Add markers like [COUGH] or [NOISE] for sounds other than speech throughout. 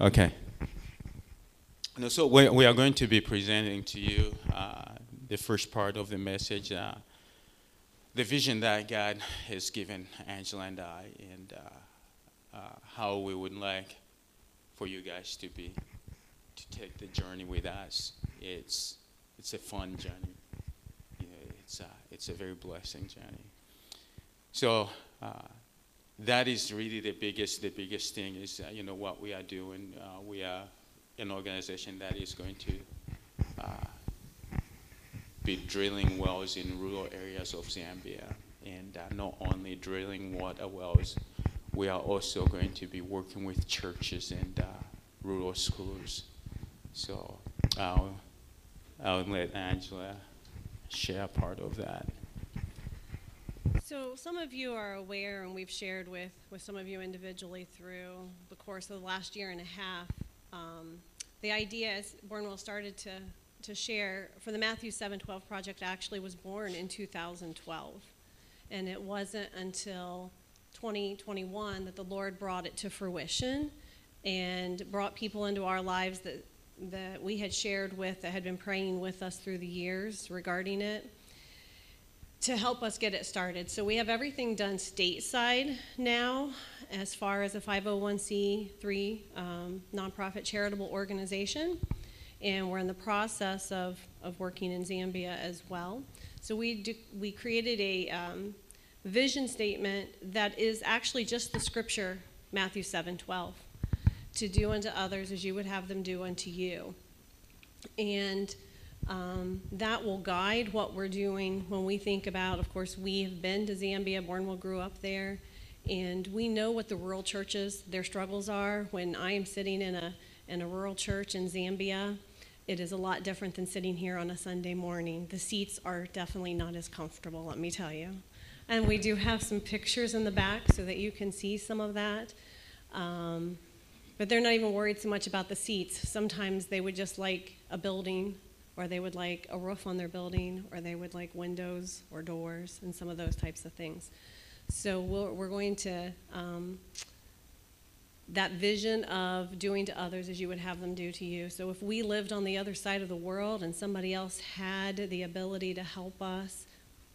Okay. No, so we, we are going to be presenting to you uh, the first part of the message, uh, the vision that God has given Angela and I, and uh, uh how we would like for you guys to be to take the journey with us. It's it's a fun journey. It's a, it's a very blessing journey. So uh, that is really the biggest the biggest thing is uh, you know what we are doing. Uh, we are an organization that is going to uh, be drilling wells in rural areas of Zambia, and uh, not only drilling water wells, we are also going to be working with churches and uh, rural schools. So I'll I'll let Angela share part of that. So some of you are aware, and we've shared with, with some of you individually through the course of the last year and a half, um, the idea as Bornwell started to, to share for the Matthew 712 project actually was born in 2012. And it wasn't until 2021 that the Lord brought it to fruition and brought people into our lives that, that we had shared with, that had been praying with us through the years regarding it to help us get it started. So we have everything done stateside now as far as a 501c3 um, nonprofit charitable organization. And we're in the process of, of working in Zambia as well. So we, do, we created a um, vision statement that is actually just the scripture, Matthew 7 12, to do unto others as you would have them do unto you. And um, that will guide what we're doing when we think about, of course, we have been to Zambia, Bornwell grew up there, and we know what the rural churches, their struggles are. When I am sitting in a, in a rural church in Zambia, it is a lot different than sitting here on a Sunday morning. The seats are definitely not as comfortable, let me tell you. And we do have some pictures in the back so that you can see some of that. Um, but they're not even worried so much about the seats. Sometimes they would just like a building or they would like a roof on their building, or they would like windows or doors, and some of those types of things. So we're, we're going to, um, that vision of doing to others as you would have them do to you. So if we lived on the other side of the world and somebody else had the ability to help us,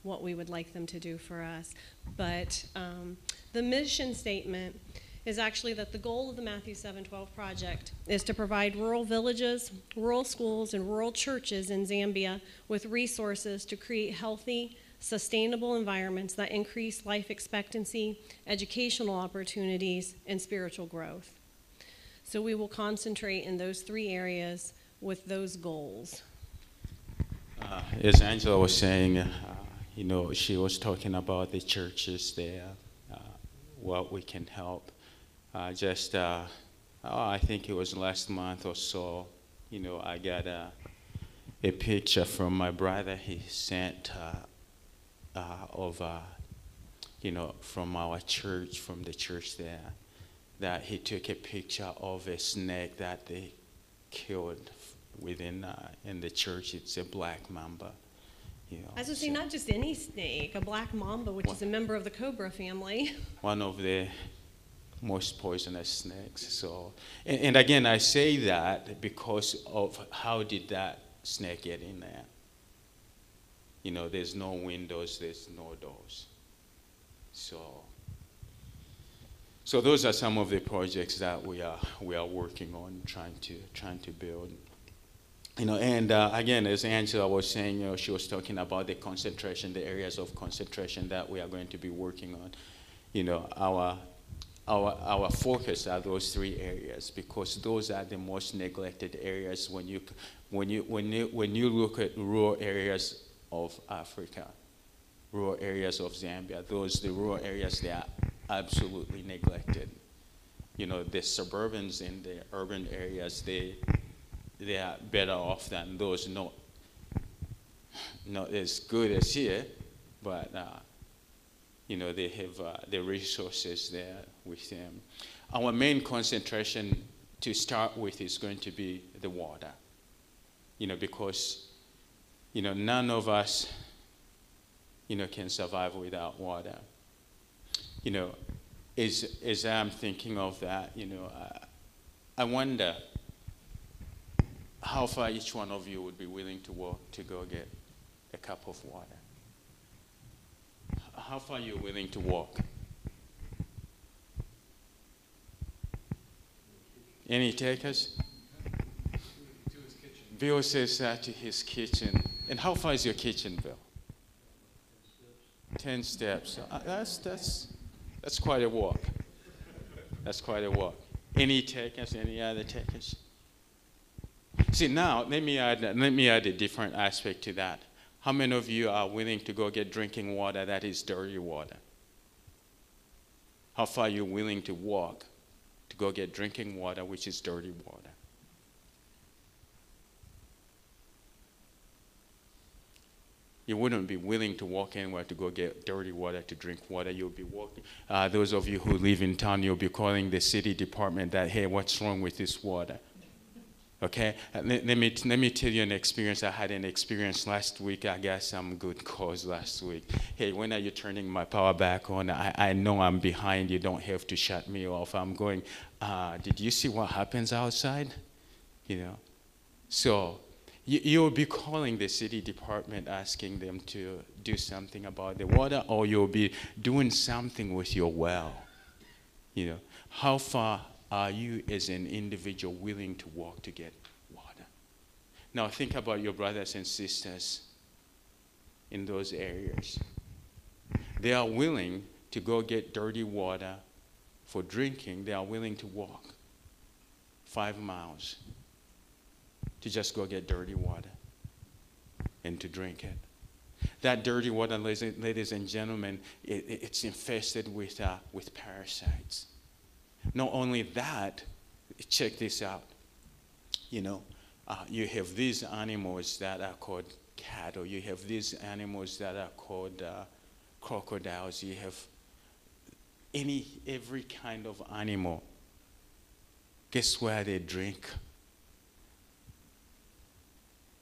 what we would like them to do for us. But um, the mission statement is actually that the goal of the Matthew 712 project is to provide rural villages, rural schools, and rural churches in Zambia with resources to create healthy, sustainable environments that increase life expectancy, educational opportunities, and spiritual growth. So we will concentrate in those three areas with those goals. Uh, as Angela was saying, uh, you know, she was talking about the churches there, uh, what we can help uh, just, uh, oh, I think it was last month or so, you know, I got a, a picture from my brother. He sent uh, uh of, uh, you know, from our church, from the church there, that he took a picture of a snake that they killed within uh, in the church. It's a black mamba. You know, As I say, so not just any snake, a black mamba, which is a member of the cobra family. [LAUGHS] One of the most poisonous snakes. So, and, and, again, I say that because of how did that snake get in there? You know, there's no windows, there's no doors. So, so those are some of the projects that we are we are working on, trying to trying to build. You know, and uh, again, as Angela was saying, you know, she was talking about the concentration, the areas of concentration that we are going to be working on. You know, our our, our focus are those three areas because those are the most neglected areas when you, when you, when you, when you look at rural areas of Africa, rural areas of Zambia, those, the rural areas, they are absolutely neglected. You know, the suburbans in the urban areas, they, they are better off than those not, not as good as here, but uh, you know, they have uh, the resources there with them. Our main concentration to start with is going to be the water, you know, because, you know, none of us, you know, can survive without water. You know, as, as I'm thinking of that, you know, uh, I wonder how far each one of you would be willing to walk to go get a cup of water. How far you're willing to walk? Any takers? Bill says that to his kitchen. And how far is your kitchen, Bill? Ten steps. Uh, that's, that's, that's quite a walk. That's quite a walk. Any takers? Any other takers? See, now let me add, let me add a different aspect to that. How many of you are willing to go get drinking water that is dirty water? How far are you willing to walk to go get drinking water which is dirty water? you wouldn't be willing to walk anywhere to go get dirty water to drink water. You'll be walking. Uh, those of you who live in town, you'll be calling the city department that, hey, what's wrong with this water? Okay, uh, let, me, let me tell you an experience. I had an experience last week. I got some good cause last week. Hey, when are you turning my power back on? I, I know I'm behind. You don't have to shut me off. I'm going, uh, did you see what happens outside? You know? So you'll be calling the city department asking them to do something about the water, or you'll be doing something with your well. You know, how far are you as an individual willing to walk to get water? Now think about your brothers and sisters in those areas. They are willing to go get dirty water for drinking. They are willing to walk five miles to just go get dirty water and to drink it. That dirty water, ladies and gentlemen, it, it's infested with, uh, with parasites. Not only that, check this out. You know, uh, you have these animals that are called cattle. You have these animals that are called uh, crocodiles. You have any every kind of animal. Guess where they drink?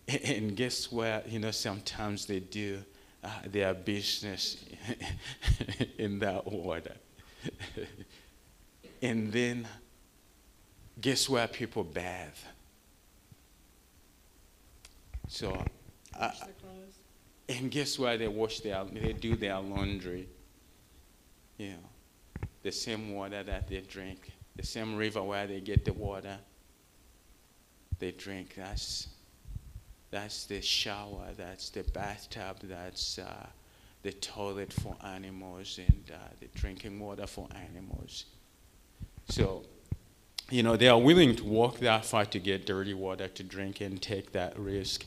And guess where You know, sometimes they do uh, their business [LAUGHS] in that water. [LAUGHS] and then, guess where people bathe? So, uh, and guess where they wash their, they do their laundry? You know, the same water that they drink, the same river where they get the water, they drink. That's that's the shower, that's the bathtub, that's uh, the toilet for animals, and uh, the drinking water for animals. So, you know, they are willing to walk that far to get dirty water to drink and take that risk.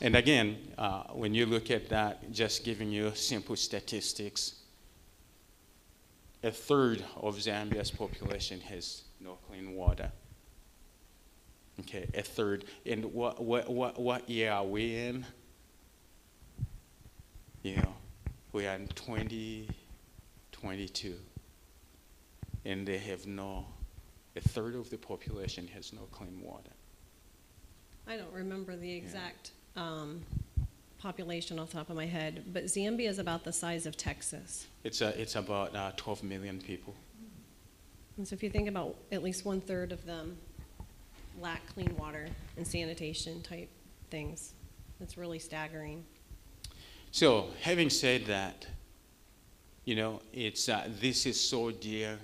And again, uh, when you look at that, just giving you simple statistics, a third of Zambia's population has no clean water. Okay, a third. And what, what, what, what year are we in? You know, we are in 2022. And they have no, a third of the population has no clean water. I don't remember the exact um, population off the top of my head, but Zambia is about the size of Texas. It's, a, it's about uh, 12 million people. And so if you think about at least one third of them lack clean water and sanitation type things. It's really staggering. So, having said that, you know, it's uh, this is so dear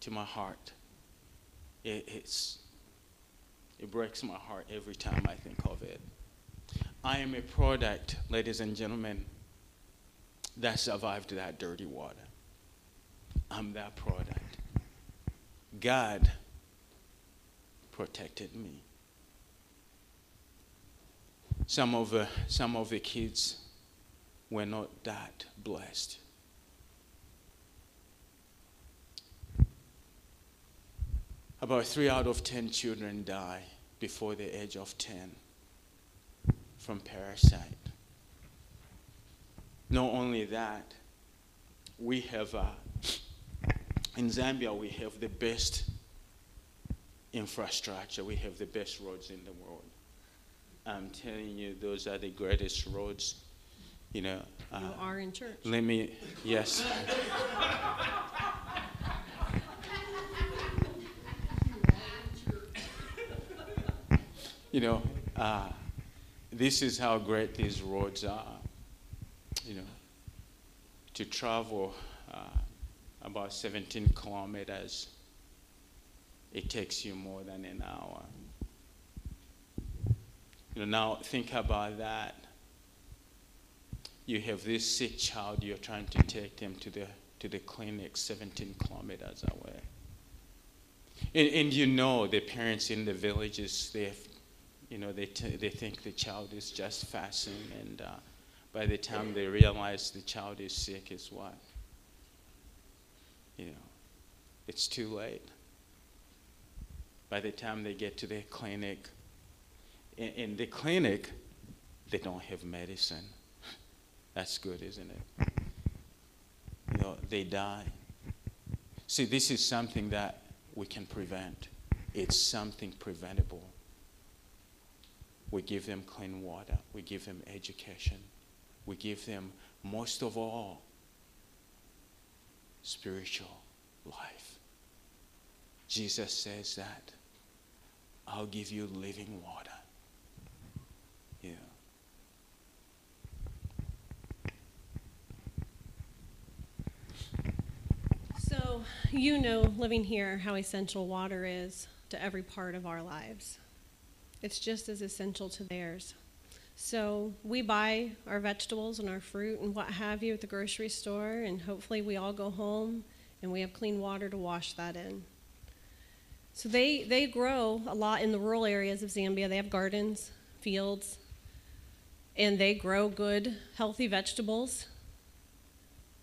to my heart. It, it's it breaks my heart every time I think of it. I am a product, ladies and gentlemen, that survived that dirty water. I'm that product. God protected me. Some of, the, some of the kids were not that blessed. About three out of ten children die before the age of 10 from parasite. Not only that, we have, uh, in Zambia, we have the best infrastructure. We have the best roads in the world. I'm telling you, those are the greatest roads. You know. Uh, you are in church. Let me. Yes. [LAUGHS] you know, uh, this is how great these roads are. You know, to travel uh, about 17 kilometers, it takes you more than an hour. You know, now think about that. You have this sick child, you're trying to take them to the, to the clinic 17 kilometers away. And, and you know the parents in the villages, they have, you know, they, they think the child is just fasting, and uh, by the time they realize the child is sick, is what? You know, it's too late. By the time they get to the clinic, in, in the clinic, they don't have medicine. [LAUGHS] That's good, isn't it? You know, they die. See, this is something that we can prevent. It's something preventable. We give them clean water, we give them education, we give them, most of all, spiritual life. Jesus says that I'll give you living water. Yeah. So, you know, living here, how essential water is to every part of our lives. It's just as essential to theirs. So, we buy our vegetables and our fruit and what have you at the grocery store, and hopefully, we all go home and we have clean water to wash that in. So, they, they grow a lot in the rural areas of Zambia. They have gardens, fields, and they grow good, healthy vegetables.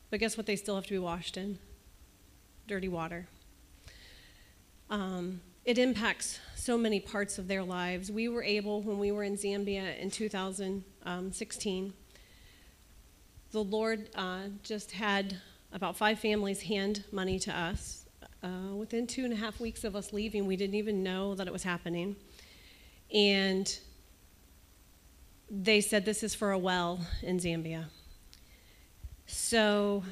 But guess what? They still have to be washed in? dirty water. Um, it impacts so many parts of their lives. We were able, when we were in Zambia in 2016, the Lord uh, just had about five families hand money to us. Uh, within two and a half weeks of us leaving, we didn't even know that it was happening. And they said, This is for a well in Zambia. So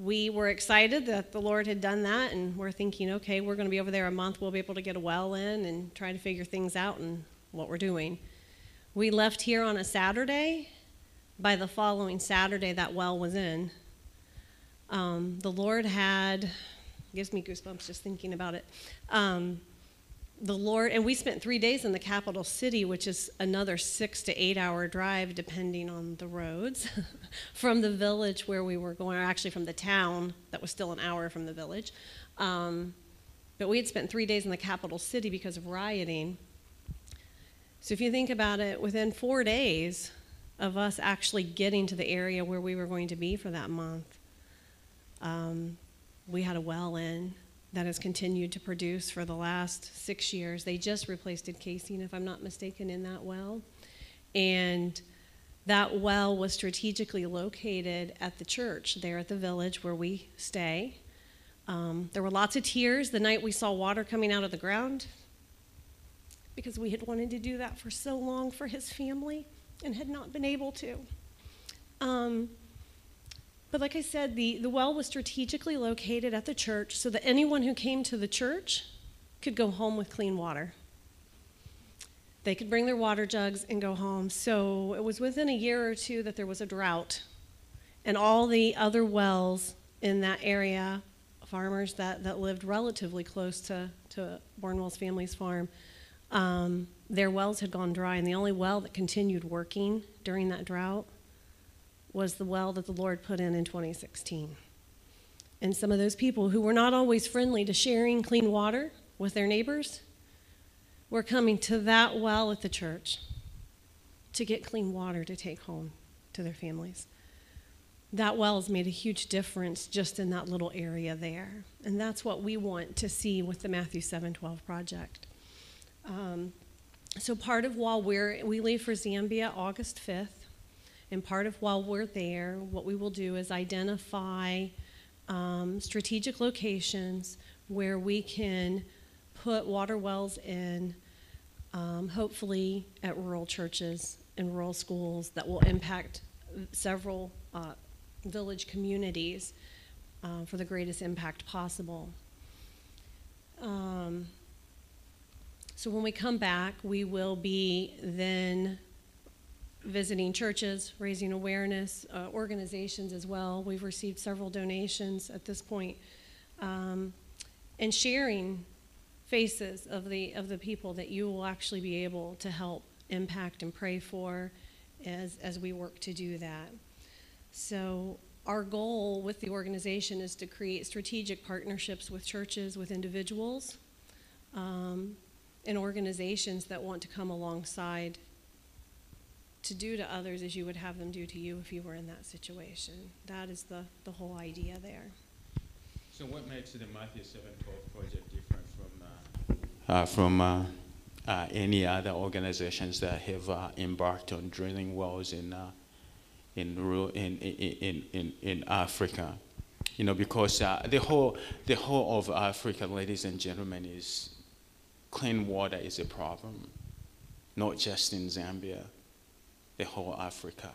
we were excited that the Lord had done that, and we're thinking, okay, we're going to be over there a month. We'll be able to get a well in and try to figure things out and what we're doing. We left here on a Saturday. By the following Saturday, that well was in. Um, the Lord had, gives me goosebumps just thinking about it. Um, the Lord, and we spent three days in the capital city, which is another six to eight hour drive, depending on the roads, [LAUGHS] from the village where we were going, or actually from the town that was still an hour from the village. Um, but we had spent three days in the capital city because of rioting. So if you think about it, within four days of us actually getting to the area where we were going to be for that month, um, we had a well in that has continued to produce for the last six years. They just replaced it casing, if I'm not mistaken, in that well. And that well was strategically located at the church there at the village where we stay. Um, there were lots of tears the night we saw water coming out of the ground because we had wanted to do that for so long for his family and had not been able to. Um, but like I said, the, the well was strategically located at the church so that anyone who came to the church could go home with clean water. They could bring their water jugs and go home. So it was within a year or two that there was a drought. And all the other wells in that area, farmers that, that lived relatively close to, to Bornwell's family's farm, um, their wells had gone dry. And the only well that continued working during that drought was the well that the Lord put in in 2016. And some of those people who were not always friendly to sharing clean water with their neighbors were coming to that well at the church to get clean water to take home to their families. That well has made a huge difference just in that little area there. And that's what we want to see with the Matthew 712 project. Um, so part of while we're, we leave for Zambia August 5th, and part of while we're there, what we will do is identify um, strategic locations where we can put water wells in, um, hopefully at rural churches and rural schools that will impact several uh, village communities uh, for the greatest impact possible. Um, So when we come back, we will be then visiting churches, raising awareness, uh, organizations as well. We've received several donations at this point, um, and sharing faces of the of the people that you will actually be able to help impact and pray for as as we work to do that. So our goal with the organization is to create strategic partnerships with churches, with individuals, um, and organizations that want to come alongside to do to others as you would have them do to you if you were in that situation. That is the, the whole idea there. So what makes the Matthew 712 project different from, uh, uh, from uh, uh, any other organizations that have uh, embarked on drilling wells in, uh, in, ru- in, in, in, in Africa? You know, because uh, the, whole, the whole of Africa, ladies and gentlemen, is clean water is a problem, not just in Zambia, the whole Africa.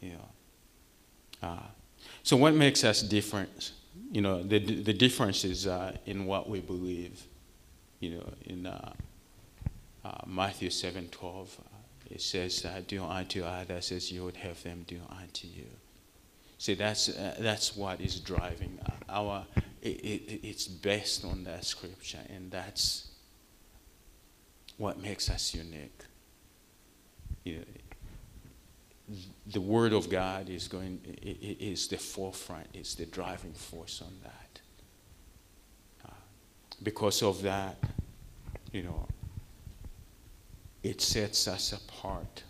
You know. Uh, so what makes us different? You know, the, the difference is uh, in what we believe. You know, in uh, uh Matthew 7 12, uh, it says, uh, Do unto others as you would have them do unto you. See, that's, that's what is driving our, it, it, it's based on that scripture, and that's what makes us unique. You know, the Word of God is going is the forefront, is the driving force on that. Uh, because of that, you know, it sets us apart.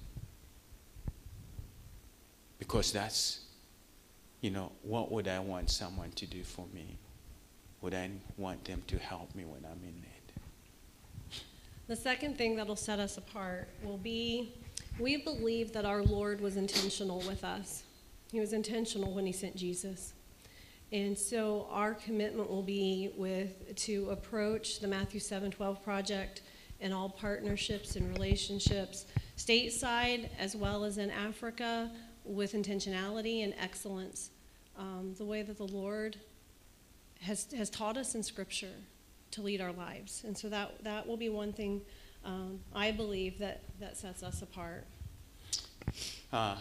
Because that's, you know, what would I want someone to do for me? Would I want them to help me when I'm in need? The second thing that'll set us apart will be we believe that our Lord was intentional with us. He was intentional when he sent Jesus. And so our commitment will be with to approach the Matthew 7:12 project and all partnerships and relationships stateside as well as in Africa with intentionality and excellence, um, the way that the Lord has, has taught us in Scripture to lead our lives. And so that, that will be one thing um, I believe that, that sets us apart. Uh,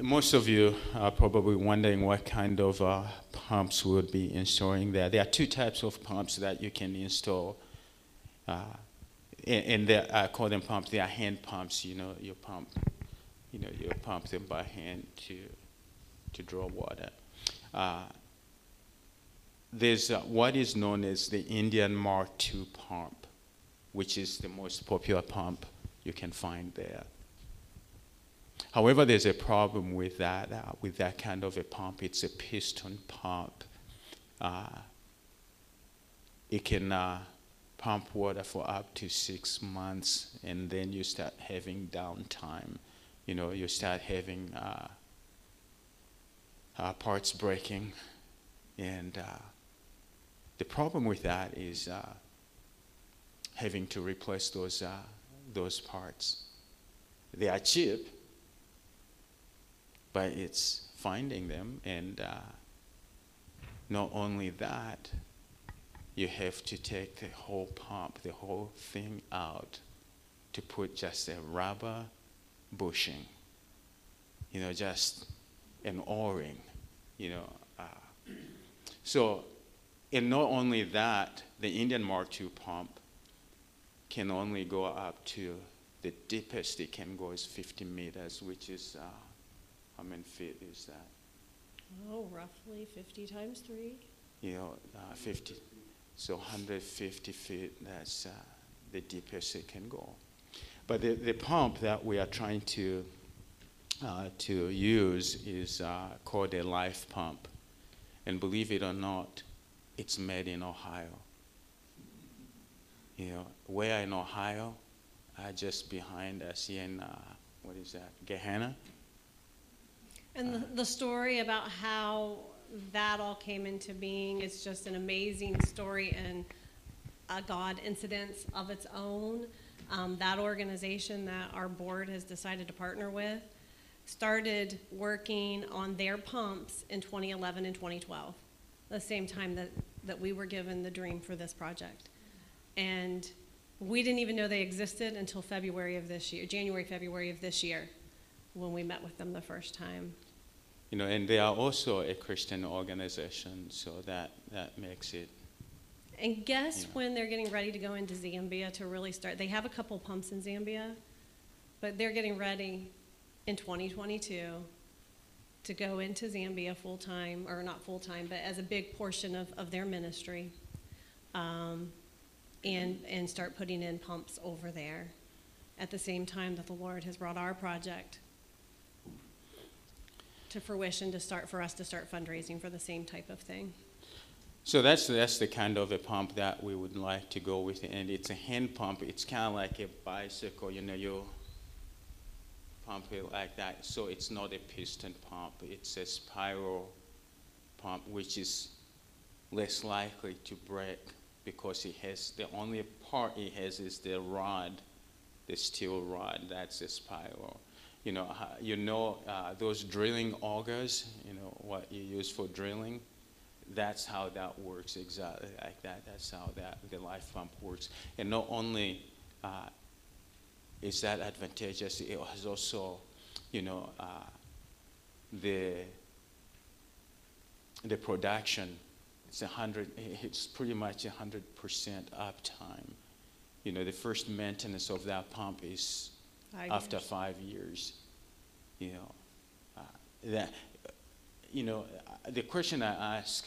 most of you are probably wondering what kind of uh, pumps we would be installing there. There are two types of pumps that you can install. Uh, and, and I call them pumps. They are hand pumps. You know, you pump, you know, you pump them by hand to to draw water. Uh, there's uh, what is known as the Indian Mark II pump, which is the most popular pump you can find there. However, there's a problem with that, uh, with that kind of a pump. It's a piston pump. Uh, it can uh, pump water for up to six months, and then you start having downtime. You know, you start having uh, uh, parts breaking, and the problem with that is uh, having to replace those, uh, those parts. They are cheap, but it's finding them, and uh, not only that, you have to take the whole pump, the whole thing out to put just a rubber bushing, you know, just an o-ring, you know. Uh, so and not only that, the Indian Mark II pump can only go up to the deepest it can go is 50 meters, which is uh, how many feet is that? Oh, roughly 50 times three. You know, uh, 50. So 150 feet, that's uh, the deepest it can go. But the, the pump that we are trying to, uh, to use is uh, called a life pump. And believe it or not, it's made in Ohio. You know, where in Ohio? Uh, just behind us in, uh, what is that, Gahanna? And the, the story about how that all came into being is just an amazing story and a God incidence of its own. Um, that organization that our board has decided to partner with started working on their pumps in 2011 and 2012, the same time that that we were given the dream for this project. And We didn't even know they existed until February of this year, January, February of this year, when we met with them the first time. You know, and they are also a Christian organization, so that, that makes it, And guess Yeah. when they're getting ready to go into Zambia to really start? They have a couple pumps in Zambia, but they're getting ready in 2022 to go into Zambia full time, or not full time, but as a big portion of, of their ministry, um, and and start putting in pumps over there. At the same time that the Lord has brought our project to fruition to start for us to start fundraising for the same type of thing. so that's, that's the kind of a pump that we would like to go with, and it's a hand pump, it's kind of like a bicycle, you know, you pump it like that, so it's not a piston pump, it's a spiral pump, which is less likely to break because it has, the only part it has is the rod, the steel rod, that's a spiral. You know, ho- you know uh, those drilling augers, you know, what you use for drilling, that's how that works exactly like that. That's how that the life pump works. And not only uh, is that advantageous, it has also, you know, uh, the the production. It's a hundred. It's pretty much a hundred percent uptime. You know, the first maintenance of that pump is Five after years. five years. You know, uh, that. You know, uh, the question I ask.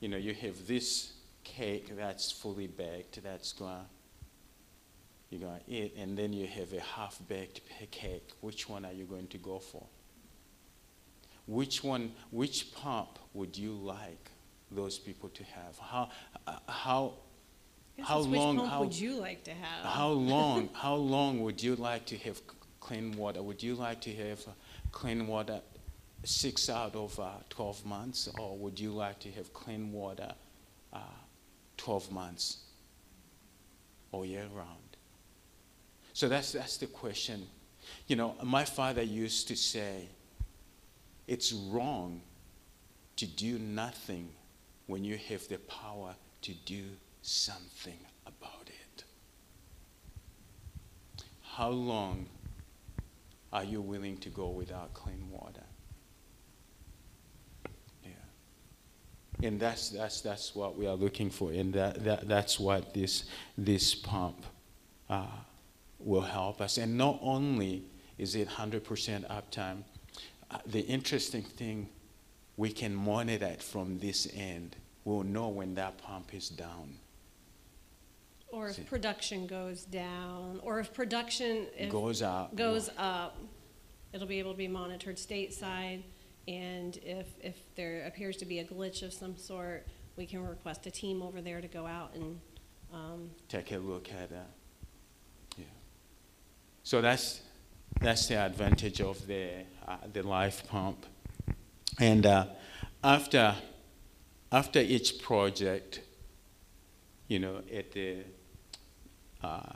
You know, you have this cake that's fully baked. That's gonna. You're gonna eat, and then you have a half-baked cake. Which one are you going to go for? Which one? Which pump would you like those people to have? How? Uh, how? How long- how- would you like to have? How long, [LAUGHS] how long would you like to have clean water? Would you like to have clean water six out of uh, 12 months, or would you like to have clean water uh, 12 months all year round? So that's, that's the question. You know, my father used to say, it's wrong to do nothing when you have the power to do something about it. How long are you willing to go without clean water? Yeah. And that's, that's, that's what we are looking for, and that, that, that's what this, this pump uh, will help us. And not only is it 100% uptime, uh, the interesting thing, we can monitor it from this end. We'll know when that pump is down. Or if See. production goes down, or if production if goes up. goes up, it'll be able to be monitored stateside. And if, if there appears to be a glitch of some sort, we can request a team over there to go out and, um, take a look at that. Yeah. So that's that's the advantage of the uh, the life pump. And uh, after after each project, you know, at the uh,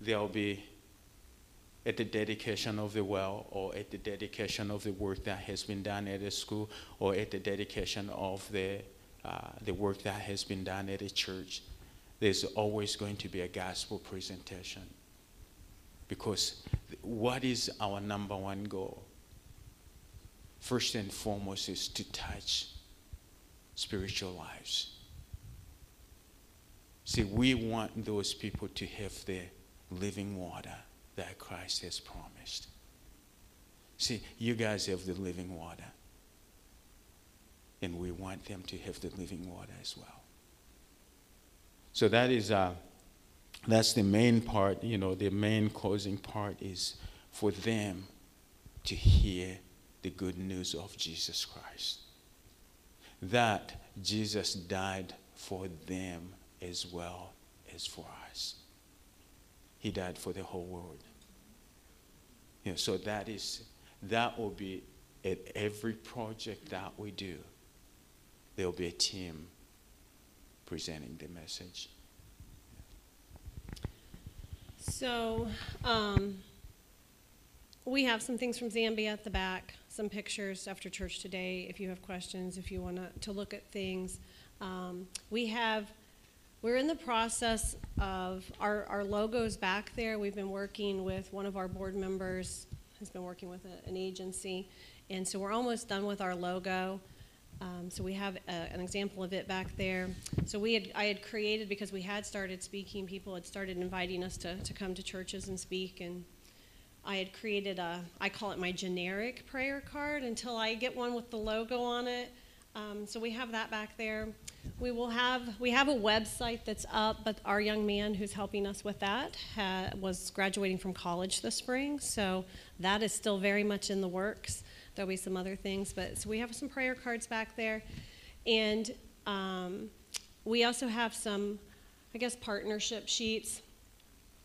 there'll be at the dedication of the well or at the dedication of the work that has been done at the school or at the dedication of the, uh, the work that has been done at the church, there's always going to be a gospel presentation. Because what is our number one goal? First and foremost is to touch spiritual lives. See, we want those people to have the living water that Christ has promised. See, you guys have the living water. And we want them to have the living water as well. So that is uh, that's the main part, you know, the main causing part is for them to hear the good news of Jesus Christ. That Jesus died for them as well as for us. He died for the whole world. You know, so that is that will be at every project that we do. There will be a team presenting the message. So, um, we have some things from Zambia at the back, some pictures after church today. If you have questions, if you want to look at things, um, we have We're in the process of our, our logos back there. We've been working with one of our board members, has been working with a, an agency, and so we're almost done with our logo. Um, so we have a, an example of it back there. So we had, I had created because we had started speaking. People had started inviting us to, to come to churches and speak, and I had created a, I call it my generic prayer card until I get one with the logo on it. Um, so we have that back there. We will have we have a website that's up, but our young man who's helping us with that ha, was graduating from college this spring, so that is still very much in the works. There'll be some other things, but so we have some prayer cards back there, and um, we also have some, I guess, partnership sheets.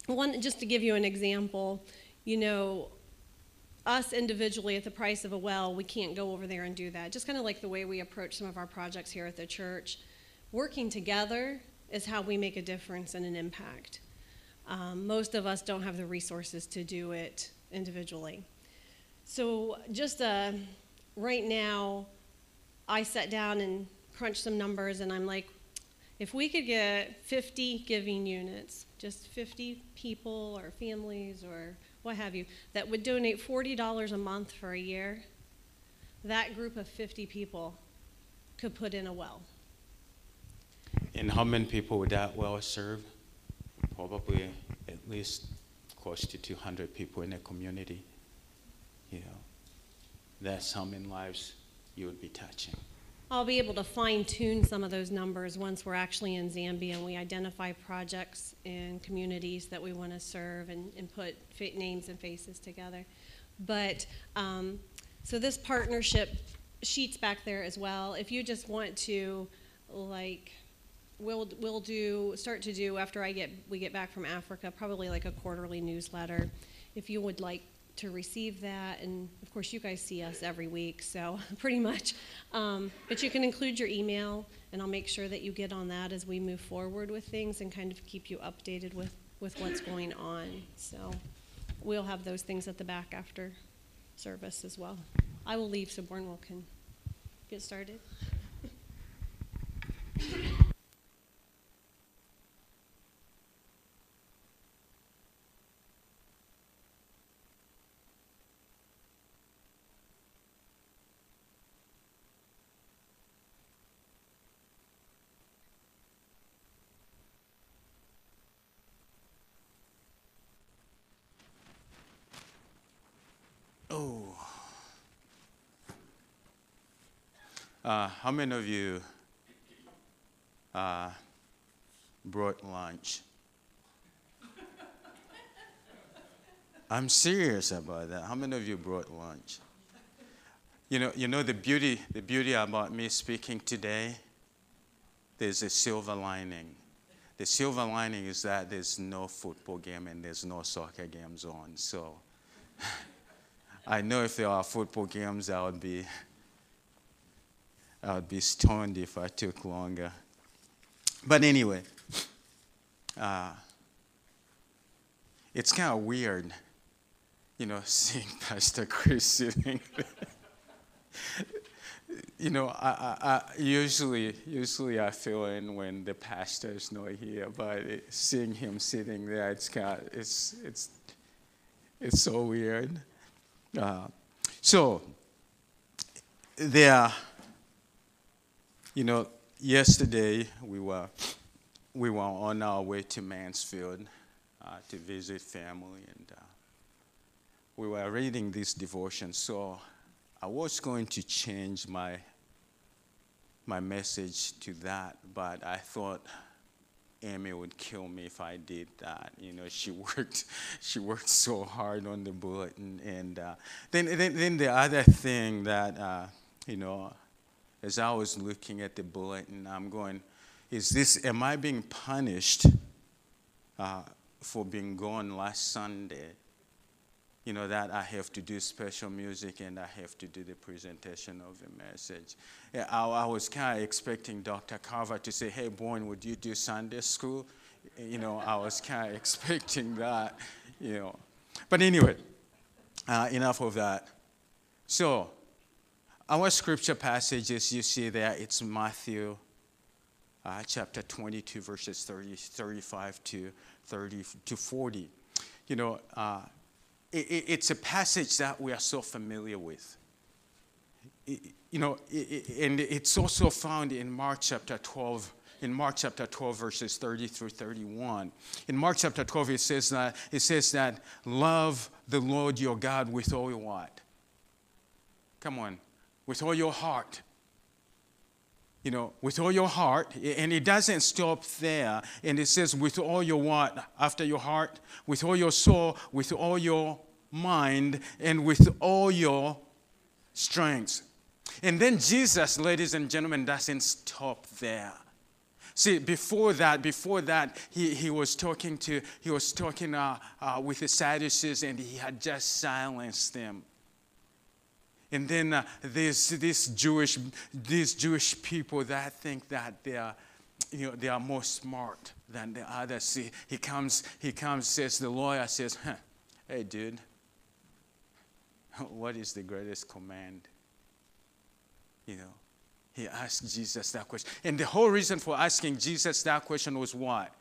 One, just to give you an example, you know, us individually at the price of a well, we can't go over there and do that. Just kind of like the way we approach some of our projects here at the church. Working together is how we make a difference and an impact. Um, most of us don't have the resources to do it individually. So, just uh, right now, I sat down and crunched some numbers, and I'm like, if we could get 50 giving units, just 50 people or families or what have you, that would donate $40 a month for a year, that group of 50 people could put in a well. And how many people would that well serve? Probably at least close to 200 people in the community. You know, that's how many lives you would be touching. I'll be able to fine tune some of those numbers once we're actually in Zambia and we identify projects and communities that we want to serve and, and put names and faces together. But um, so this partnership sheets back there as well. If you just want to, like, we'll we'll do start to do after I get we get back from Africa, probably like a quarterly newsletter. If you would like to receive that. And of course, you guys see us every week, so [LAUGHS] pretty much. Um, but you can include your email, and I'll make sure that you get on that as we move forward with things and kind of keep you updated with, with what's going on. So we'll have those things at the back after service as well. I will leave so Bornwell can get started. [LAUGHS] Uh, how many of you uh, brought lunch? I'm serious about that. How many of you brought lunch? You know, you know the beauty, the beauty about me speaking today. There's a silver lining. The silver lining is that there's no football game and there's no soccer games on. So [LAUGHS] I know if there are football games, I would be I would be stoned if I took longer. But anyway, uh, it's kind of weird, you know, [LAUGHS] seeing Pastor Chris sitting [LAUGHS] you know, I, I, I, usually, usually I fill in when the pastor is not here, but it, seeing him sitting there, it's kind of, it's, it's, it's so weird. Uh, so, there you know, yesterday we were we were on our way to Mansfield uh, to visit family, and uh, we were reading this devotion. So I was going to change my my message to that, but I thought Amy would kill me if I did that. You know, she [LAUGHS] worked, she worked so hard on the bulletin, and uh, then, then, then the other thing that uh, you know as I was looking at the bulletin, I'm going, is this, am I being punished uh, for being gone last Sunday? You know, that I have to do special music and I have to do the presentation of the message. I, I was kind of expecting Dr. Carver to say, hey, Boyne, would you do Sunday school? You know, I was kind of [LAUGHS] expecting that, you know. But anyway, uh, enough of that. So, our scripture passages you see there, it's Matthew uh, chapter 22, verses 30, 35 to 30 to 40. You know, uh, it, it's a passage that we are so familiar with. It, you know, it, and it's also found in Mark chapter 12, in Mark chapter 12, verses 30 through 31. In Mark chapter 12, it says that, it says that love the Lord your God with all your what? Come on, with all your heart. You know, with all your heart, and it doesn't stop there. And it says, with all your what? After your heart, with all your soul, with all your mind, and with all your strength. And then Jesus, ladies and gentlemen, doesn't stop there. See, before that, before that, he, he was talking to, he was talking uh, uh, with the Sadducees and he had just silenced them. And then uh, there's this Jewish, these Jewish people that think that they are, you know, they are more smart than the others. See, he comes, he comes, says, the lawyer says, huh, hey, dude, [LAUGHS] what is the greatest command? You know, he asked Jesus that question. And the whole reason for asking Jesus that question was what?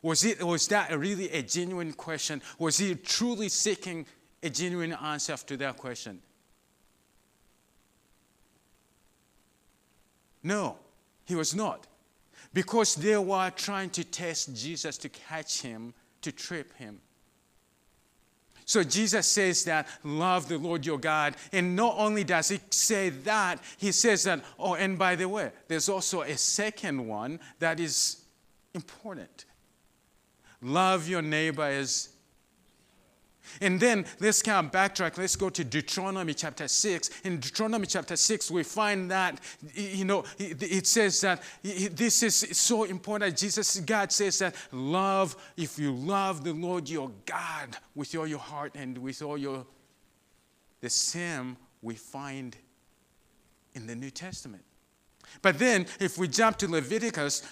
Was, it, was that really a genuine question? Was he truly seeking a genuine answer to that question? No, he was not. Because they were trying to test Jesus to catch him, to trip him. So Jesus says that love the Lord your God. And not only does he say that, he says that, oh, and by the way, there's also a second one that is important. Love your neighbor as and then let's kind of backtrack. Let's go to Deuteronomy chapter 6. In Deuteronomy chapter 6, we find that, you know, it says that this is so important. Jesus, God says that love, if you love the Lord your God with all your heart and with all your, the same we find in the New Testament. But then, if we jump to Leviticus,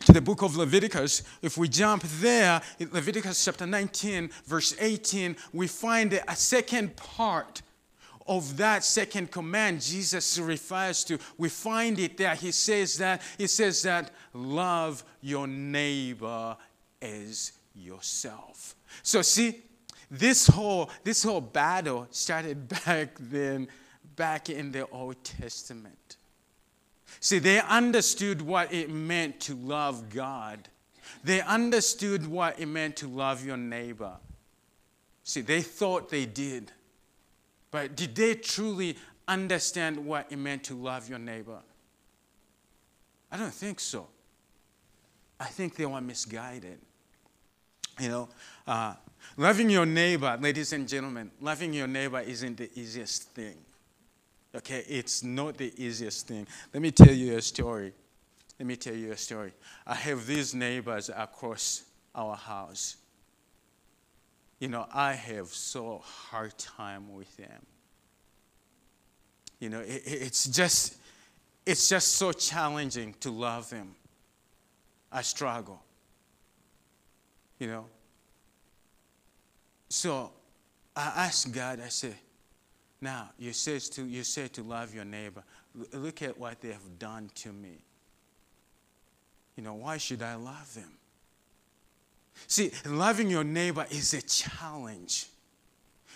to the book of Leviticus, if we jump there, in Leviticus chapter 19, verse 18, we find a second part of that second command Jesus refers to. We find it there. He says that, he says that love your neighbor as yourself. So see, this whole this whole battle started [LAUGHS] back then, back in the Old Testament. See, they understood what it meant to love God. They understood what it meant to love your neighbor. See, they thought they did. But did they truly understand what it meant to love your neighbor? I don't think so. I think they were misguided. You know, uh, loving your neighbor, ladies and gentlemen, loving your neighbor isn't the easiest thing. Okay, it's not the easiest thing. Let me tell you a story. Let me tell you a story. I have these neighbors across our house. You know, I have so hard time with them. You know, it, it's just it's just so challenging to love them. I struggle. You know. So I asked God, I said, now, you say to, you say to love your neighbor. Look at what they have done to me. You know, why should I love them? See, loving your neighbor is a challenge.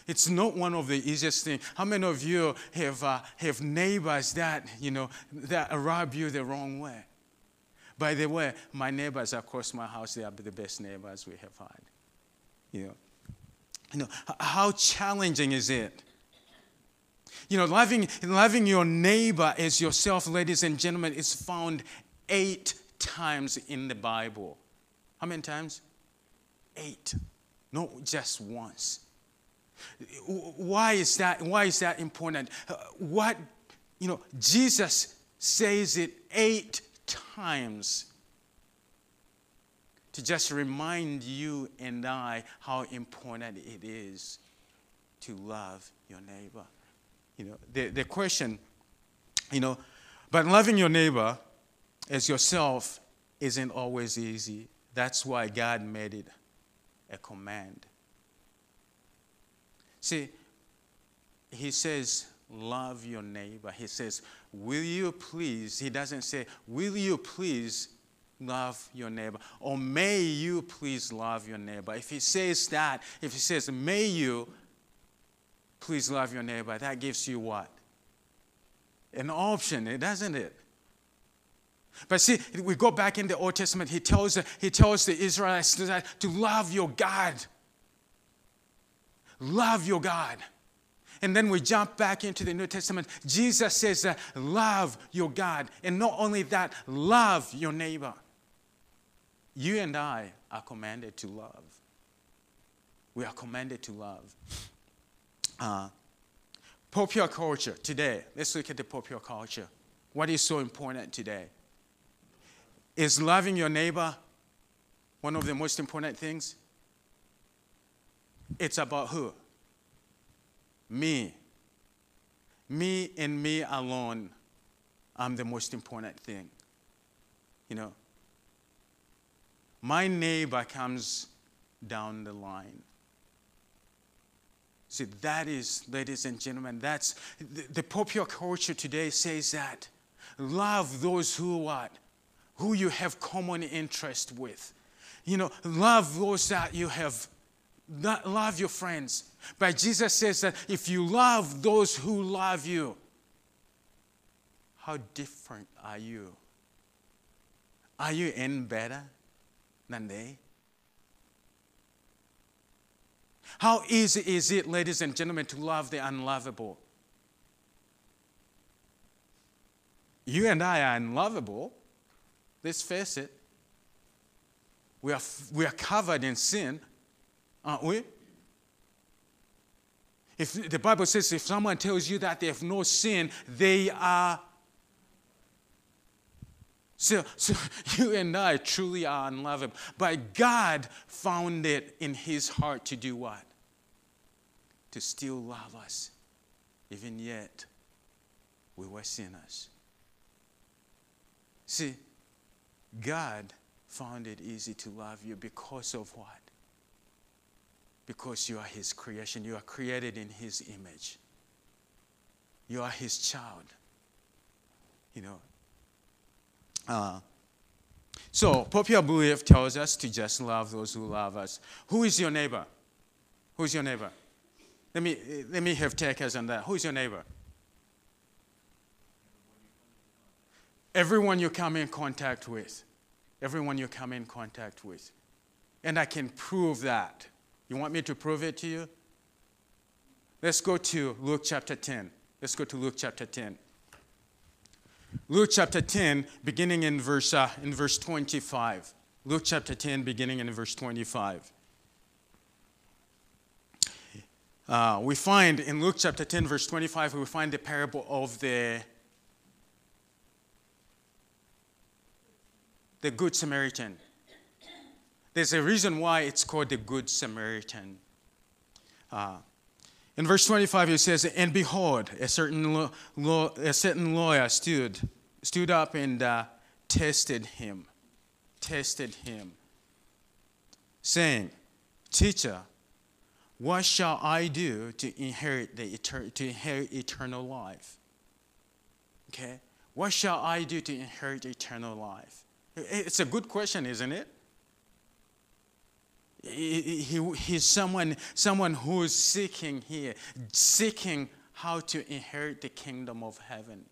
It's not one of the easiest things. How many of you have, uh, have neighbors that, you know, that rub you the wrong way? By the way, my neighbors across my house, they are the best neighbors we have had. You know, you know how challenging is it? You know, loving, loving your neighbor as yourself, ladies and gentlemen, is found eight times in the Bible. How many times? Eight. Not just once. Why is that? Why is that important? Uh, what, you know, Jesus says it eight times to just remind you and I how important it is to love your neighbor. You know, the, the question, you know, but loving your neighbor as yourself isn't always easy. That's why God made it a command. See, He says, love your neighbor. He says, Will you please? He doesn't say, Will you please love your neighbor? Or may you please love your neighbor? If he says that, if he says, May you please love your neighbor, that gives you what? An option, eh, doesn't it? But see, we go back in the Old Testament, he tells, he tells the Israelites to love your God. Love your God. And then we jump back into the New Testament. Jesus says, that, Love your God. And not only that, love your neighbor. You and I are commanded to love. We are commanded to love. Uh, popular culture today, let's look at the popular culture. What is so important today? Is loving your neighbor one of the most important things? It's about who? Me. Me and me alone. I'm the most important thing. You know, my neighbor comes down the line. See, that is, ladies and gentlemen, that's the, the popular culture today says that. Love those who what? Who you have common interest with. You know, love those that you have love your friends. But Jesus says that if you love those who love you, how different are you? Are you any better than they? How easy is it, ladies and gentlemen, to love the unlovable? You and I are unlovable. Let's face it. We are, we are covered in sin aren't we? If the Bible says if someone tells you that they have no sin, they are. So, so [LAUGHS] you and I truly are unlovable. But God found it in His heart to do what? To still love us, even yet we were sinners. See, God found it easy to love you because of what? because you are His creation. You are created in His image. You are His child. You know. Uh, so, popular belief tells us to just love those who love us. Who is your neighbor? Who's your neighbor? Let me, let me have takers on that. Who's your neighbor? Everyone you come in contact with. Everyone you come in contact with. And I can prove that you want me to prove it to you? Let's go to Luke chapter 10. Let's go to Luke chapter 10. Luke chapter 10, beginning in verse, uh, in verse 25. Luke chapter 10, beginning in verse 25. Uh, we find in Luke chapter 10, verse 25, we find the parable of the, the Good Samaritan. There's a reason why it's called the Good Samaritan. Uh, in verse 25, it says, And behold, a certain, a certain lawyer stood, stood up and uh, tested him, tested him, saying, Teacher, what shall I do to inherit, the etern- to inherit eternal life? Okay? What shall I do to inherit eternal life? It's a good question, isn't it? He, he, he's someone, someone who's seeking here, seeking how to inherit the kingdom of heaven.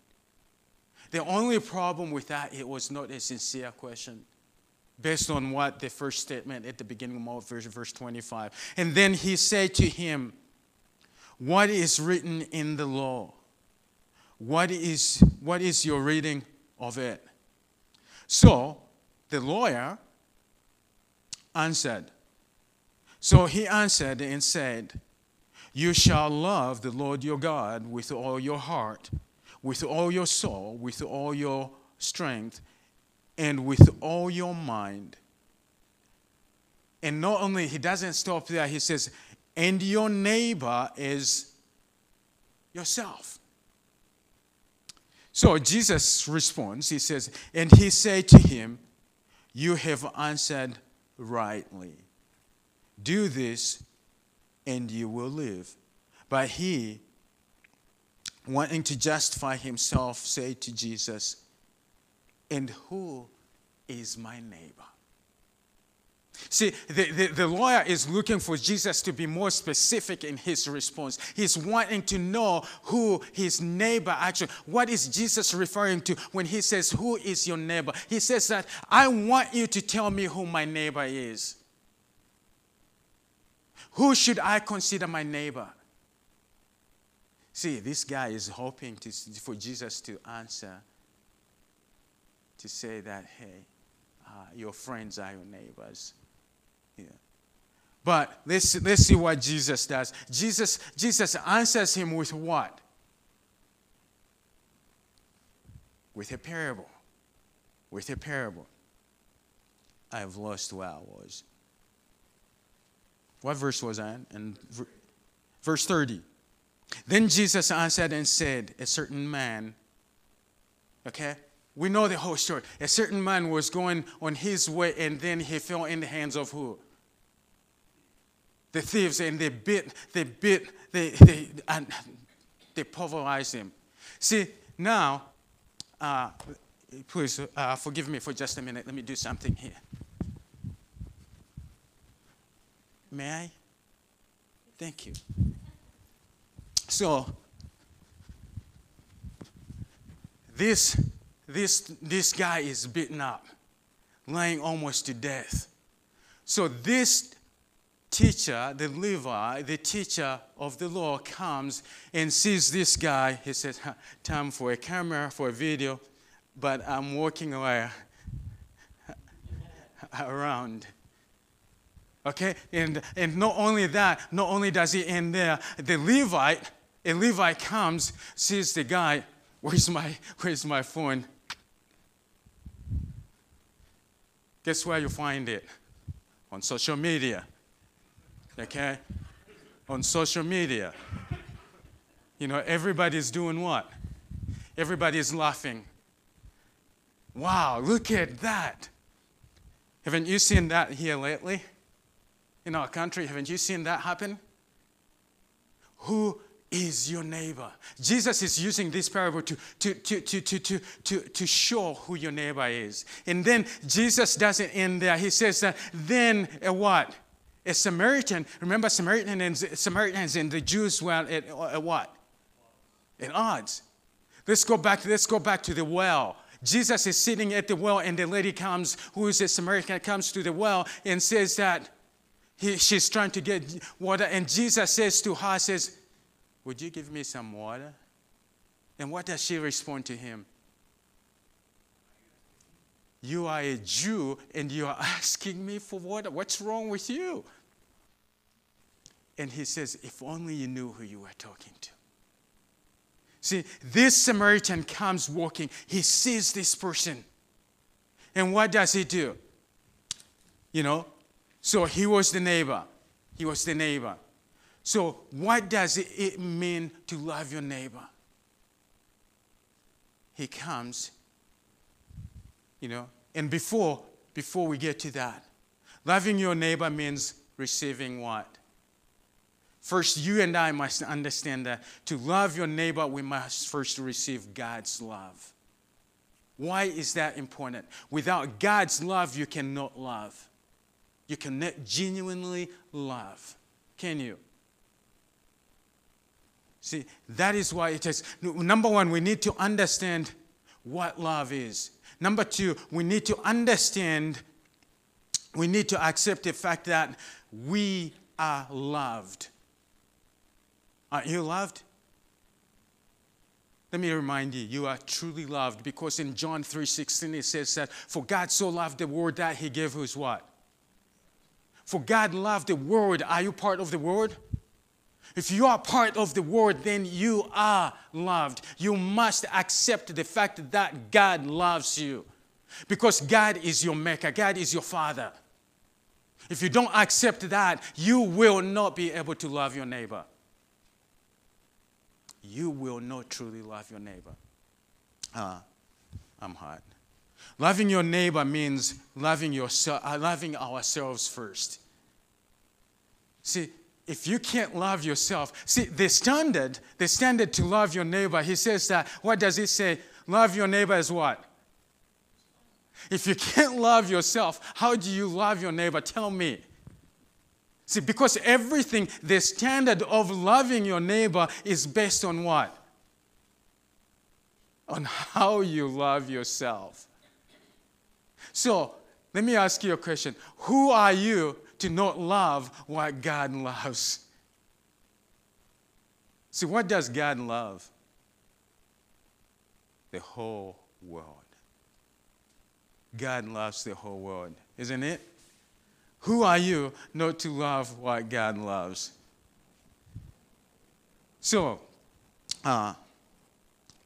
The only problem with that, it was not a sincere question based on what the first statement at the beginning of verse, verse 25. And then he said to him, What is written in the law? What is, what is your reading of it? So the lawyer answered, so he answered and said, You shall love the Lord your God with all your heart, with all your soul, with all your strength, and with all your mind. And not only, he doesn't stop there, he says, and your neighbor is yourself. So Jesus responds, he says, and he said to him, You have answered rightly. Do this and you will live. But he, wanting to justify himself, say to Jesus, And who is my neighbor? See, the, the, the, lawyer is looking for Jesus to be more specific in his response. He's wanting to know who his neighbor actually, what is Jesus referring to when he says, Who is your neighbor? He says that, I want you to tell me who my neighbor is. Who should I consider my neighbor? See, this guy is hoping to, for Jesus to answer, to say that, hey, uh, your friends are your neighbors. Yeah. But let's, let's see what Jesus does. Jesus, Jesus answers him with what? With a parable. With a parable. I've lost where I was. What verse was that? And verse 30. Then Jesus answered and said, A certain man, okay? We know the whole story. A certain man was going on his way, and then he fell in the hands of who? The thieves, and they bit, they bit, they, they, and they pulverized him. See, now, uh, please uh, forgive me for just a minute. Let me do something here. May I? Thank you. So, this, this, this guy is beaten up, lying almost to death. So, this teacher, the Levi, the teacher of the law, comes and sees this guy. He says, Time for a camera, for a video, but I'm walking away [LAUGHS] around. Okay? And, and not only that, not only does he end there, the Levite, a Levite comes, sees the guy, where's my, where's my phone? Guess where you find it? On social media. Okay? On social media. You know, everybody's doing what? Everybody's laughing. Wow, look at that. Haven't you seen that here lately? In our country. Haven't you seen that happen? Who is your neighbor? Jesus is using this parable to, to, to, to, to, to, to, to show who your neighbor is. And then Jesus doesn't end there. He says that then a what? A Samaritan. Remember, Samaritan and, Samaritans and the Jews were at, at what? At odds. Let's go back. Let's go back to the well. Jesus is sitting at the well, and the lady comes, who is a Samaritan, comes to the well and says that he, she's trying to get water, and Jesus says to her, says, Would you give me some water? And what does she respond to him? You are a Jew and you are [LAUGHS] asking me for water. What's wrong with you? And he says, If only you knew who you were talking to. See, this Samaritan comes walking, he sees this person. And what does he do? You know, so he was the neighbor. He was the neighbor. So, what does it mean to love your neighbor? He comes, you know, and before before we get to that, loving your neighbor means receiving what? First, you and I must understand that to love your neighbor, we must first receive God's love. Why is that important? Without God's love, you cannot love you can genuinely love. Can you? See, that is why it is. Number one, we need to understand what love is. Number two, we need to understand, we need to accept the fact that we are loved. Are you loved? Let me remind you, you are truly loved because in John 3:16 it says that for God so loved the world that he gave his what? For God loved the world. Are you part of the world? If you are part of the world, then you are loved. You must accept the fact that God loves you. Because God is your maker, God is your father. If you don't accept that, you will not be able to love your neighbor. You will not truly love your neighbor. Uh, I'm hot. Loving your neighbor means loving, yourself, uh, loving ourselves first. See, if you can't love yourself, see, the standard, the standard to love your neighbor, he says that, what does he say? Love your neighbor as what? If you can't love yourself, how do you love your neighbor? Tell me. See, because everything, the standard of loving your neighbor is based on what? On how you love yourself. So, let me ask you a question Who are you to not love what God loves? See, what does God love? The whole world. God loves the whole world, isn't it? Who are you not to love what God loves? So, uh,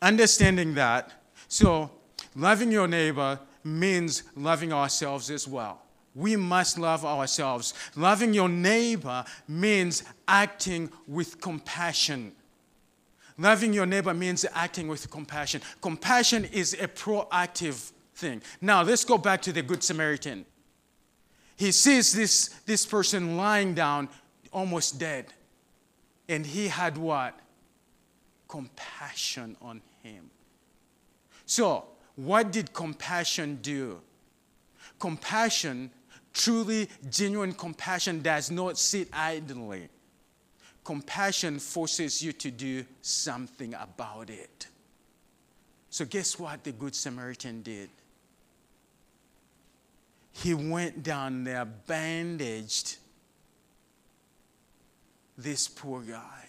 understanding that, so loving your neighbor means loving ourselves as well. We must love ourselves. Loving your neighbor means acting with compassion. Loving your neighbor means acting with compassion. Compassion is a proactive thing. Now, let's go back to the Good Samaritan. He sees this, this person lying down, almost dead. And he had what? Compassion on him. So, what did compassion do? Compassion, truly genuine compassion, does not sit idly. Compassion forces you to do something about it. So, guess what the Good Samaritan did? He went down there, bandaged this poor guy.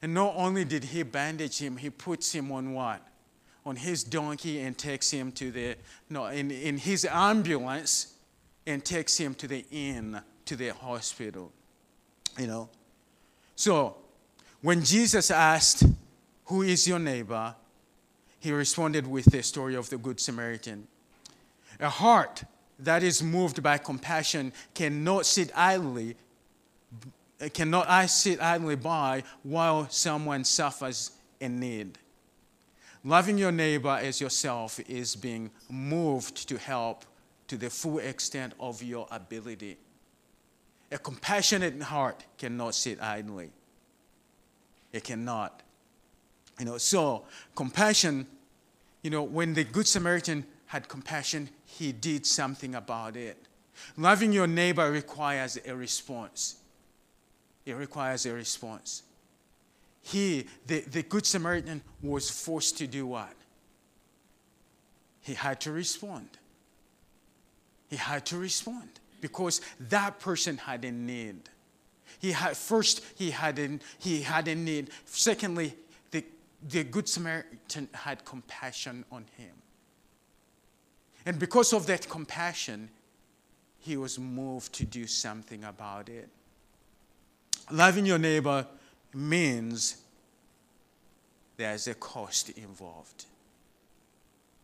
And not only did he bandage him, he puts him on what? On his donkey and takes him to the, no, in, in his ambulance and takes him to the inn, to the hospital. You know? So, when Jesus asked, Who is your neighbor? he responded with the story of the Good Samaritan. A heart that is moved by compassion cannot sit idly cannot I sit idly by while someone suffers in need. Loving your neighbor as yourself is being moved to help to the full extent of your ability. A compassionate heart cannot sit idly. It cannot. You know, so compassion, you know, when the Good Samaritan had compassion, he did something about it. Loving your neighbor requires a response. It requires a response. He, the, the Good Samaritan, was forced to do what? He had to respond. He had to respond because that person had a need. He had first he had a, he had a need. Secondly, the, the Good Samaritan had compassion on him. And because of that compassion, he was moved to do something about it. Loving your neighbor means there's a cost involved.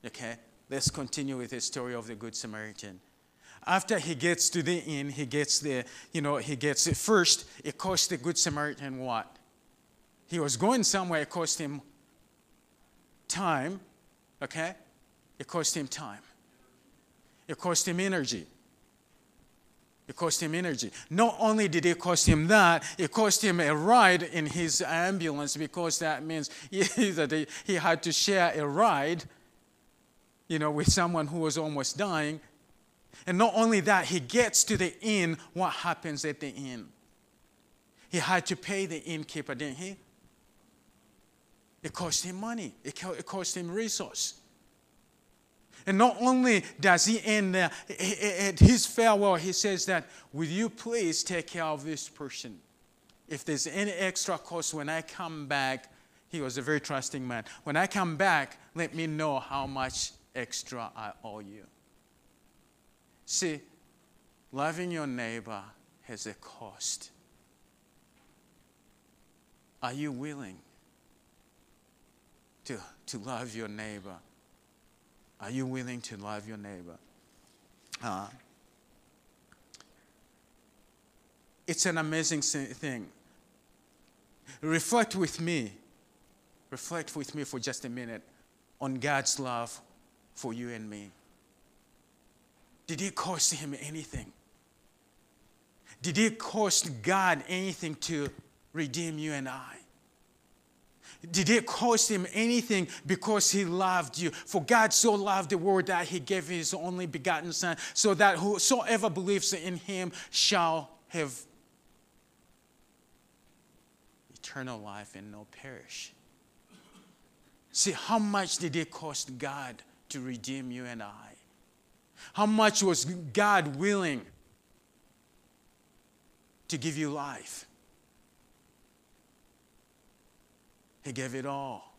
Okay? Let's continue with the story of the Good Samaritan. After he gets to the inn, he gets there, you know, he gets it first, it cost the Good Samaritan what? He was going somewhere, it cost him time, okay? It cost him time. It cost him energy. It cost him energy. Not only did it cost him that, it cost him a ride in his ambulance because that means [LAUGHS] that he had to share a ride, you know, with someone who was almost dying. And not only that, he gets to the inn. What happens at the inn? He had to pay the innkeeper, didn't he? It cost him money. It cost him resource. And not only does he end there, at his farewell, he says that, Will you please take care of this person? If there's any extra cost when I come back, he was a very trusting man. When I come back, let me know how much extra I owe you. See, loving your neighbor has a cost. Are you willing to, to love your neighbor? Are you willing to love your neighbor? Uh, it's an amazing thing. Reflect with me, reflect with me for just a minute on God's love for you and me. Did it cost him anything? Did it cost God anything to redeem you and I? Did it cost him anything because he loved you? For God so loved the world that he gave his only begotten Son, so that whosoever believes in him shall have eternal life and no perish. See, how much did it cost God to redeem you and I? How much was God willing to give you life? He gave it all.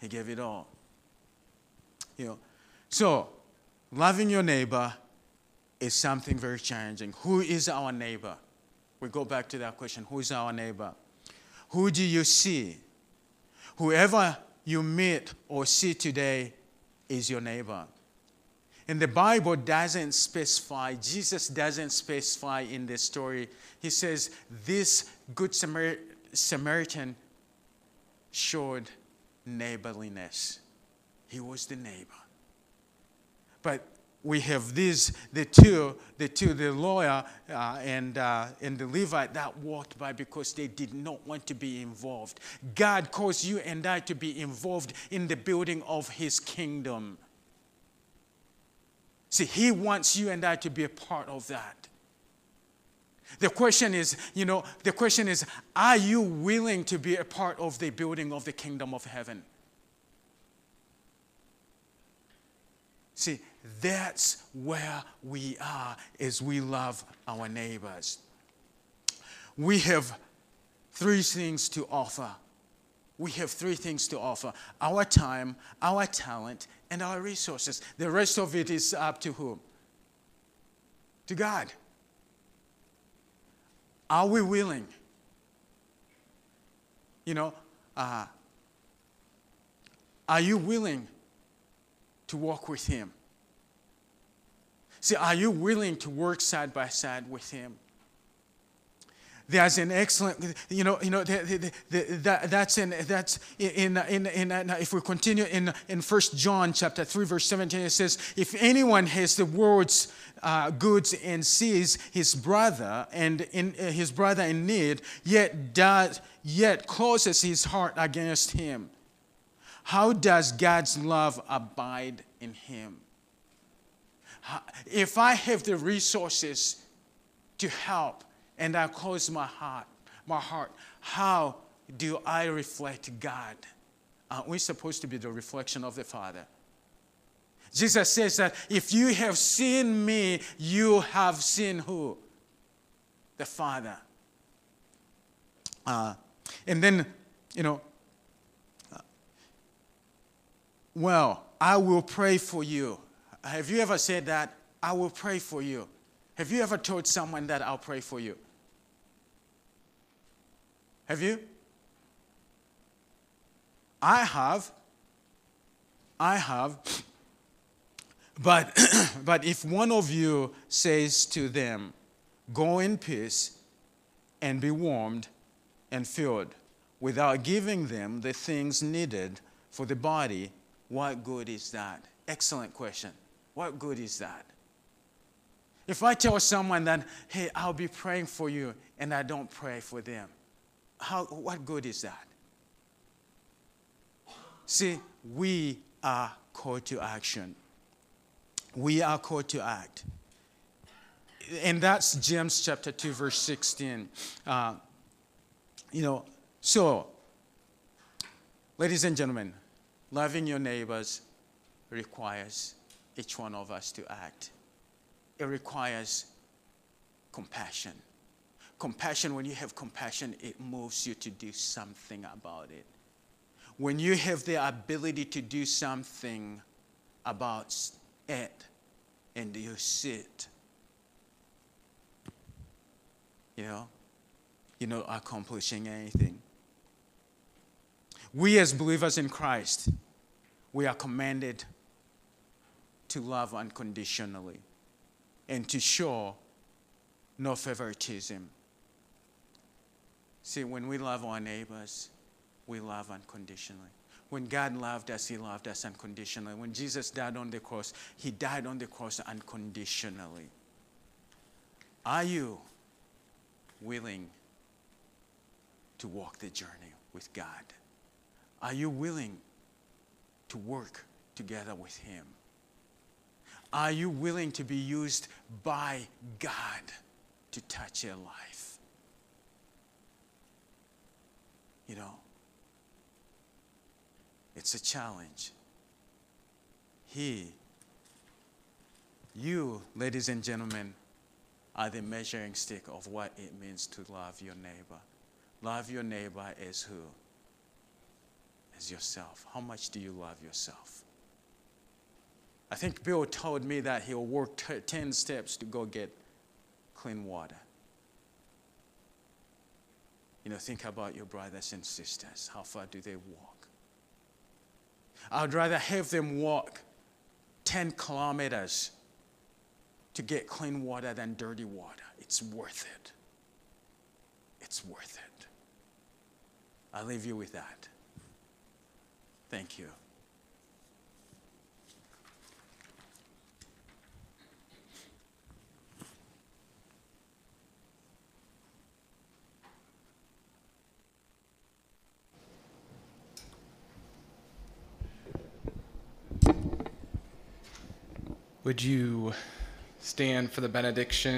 He gave it all. You know, so loving your neighbor is something very challenging. Who is our neighbor? We go back to that question who is our neighbor? Who do you see? Whoever you meet or see today is your neighbor. And the Bible doesn't specify, Jesus doesn't specify in this story. He says, This Good Samar- Samaritan showed neighborliness. He was the neighbor. But we have these, the two, the two, the lawyer uh, and, uh, and the Levite that walked by because they did not want to be involved. God calls you and I to be involved in the building of his kingdom. See, he wants you and I to be a part of that. The question is, you know, the question is, are you willing to be a part of the building of the kingdom of heaven? See, that's where we are as we love our neighbors. We have three things to offer. We have three things to offer our time, our talent, and our resources. The rest of it is up to whom? To God. Are we willing? You know, uh, are you willing to walk with Him? See, are you willing to work side by side with Him? There's an excellent, you know, you know, the, the, the, that, that's in, that's in, in, in, in, if we continue in, in 1 John chapter 3, verse 17, it says, if anyone has the world's uh, goods and sees his brother and in, uh, his brother in need, yet does, yet closes his heart against him, how does God's love abide in him? If I have the resources to help and I close my heart, my heart, how do I reflect God? Aren't we supposed to be the reflection of the Father? Jesus says that if you have seen me, you have seen who? The Father. Uh, and then, you know, uh, well, I will pray for you. Have you ever said that? I will pray for you. Have you ever told someone that I'll pray for you? Have you? I have. I have. But, [CLEARS THROAT] but if one of you says to them, Go in peace and be warmed and filled, without giving them the things needed for the body, what good is that? Excellent question. What good is that? If I tell someone that, hey, I'll be praying for you, and I don't pray for them, how, what good is that? See, we are called to action. We are called to act. And that's James chapter 2, verse 16. Uh, you know, so, ladies and gentlemen, loving your neighbors requires each one of us to act. It requires compassion. Compassion, when you have compassion, it moves you to do something about it. When you have the ability to do something about it and you sit, you know, you're not accomplishing anything. We, as believers in Christ, we are commanded to love unconditionally and to show no favoritism. See, when we love our neighbors, we love unconditionally. When God loved us, He loved us unconditionally. When Jesus died on the cross, He died on the cross unconditionally. Are you willing to walk the journey with God? Are you willing to work together with Him? Are you willing to be used by God to touch your life? You know, it's a challenge. He, you, ladies and gentlemen, are the measuring stick of what it means to love your neighbor. Love your neighbor as who? As yourself. How much do you love yourself? I think Bill told me that he'll work t- 10 steps to go get clean water. You know, think about your brothers and sisters. How far do they walk? I'd rather have them walk 10 kilometers to get clean water than dirty water. It's worth it. It's worth it. I'll leave you with that. Thank you. Would you stand for the benediction?